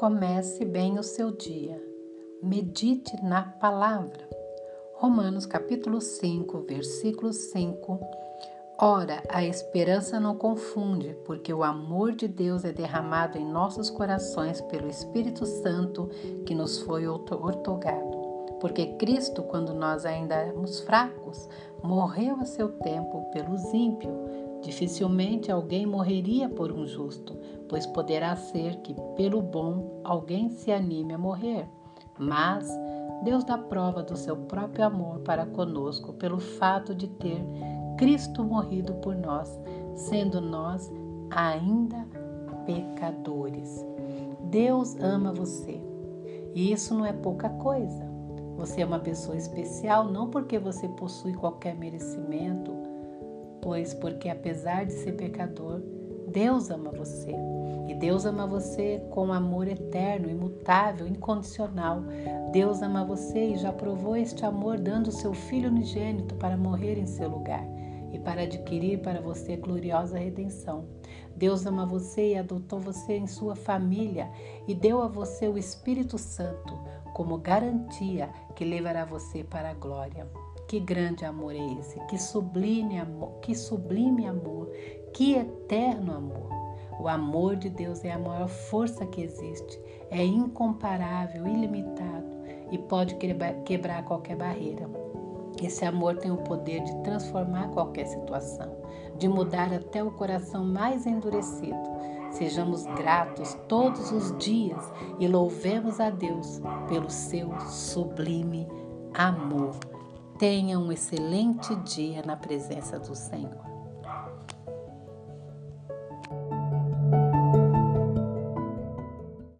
Comece bem o seu dia. Medite na palavra. Romanos capítulo 5, versículo 5. Ora, a esperança não confunde, porque o amor de Deus é derramado em nossos corações pelo Espírito Santo que nos foi otorgado. Porque Cristo, quando nós ainda éramos fracos, morreu a seu tempo pelos ímpios. Dificilmente alguém morreria por um justo, pois poderá ser que, pelo bom, alguém se anime a morrer. Mas Deus dá prova do seu próprio amor para conosco pelo fato de ter Cristo morrido por nós, sendo nós ainda pecadores. Deus ama você. E isso não é pouca coisa. Você é uma pessoa especial não porque você possui qualquer merecimento, pois porque apesar de ser pecador, Deus ama você. E Deus ama você com amor eterno, imutável, incondicional. Deus ama você e já provou este amor dando seu Filho unigênito para morrer em seu lugar e para adquirir para você gloriosa redenção. Deus ama você e adotou você em sua família e deu a você o Espírito Santo como garantia que levará você para a glória. Que grande amor é esse, que sublime amor, que sublime amor, que eterno amor. O amor de Deus é a maior força que existe, é incomparável, ilimitado e pode quebrar qualquer barreira. Esse amor tem o poder de transformar qualquer situação, de mudar até o coração mais endurecido. Sejamos gratos todos os dias e louvemos a Deus pelo seu sublime amor. Tenha um excelente dia na presença do Senhor.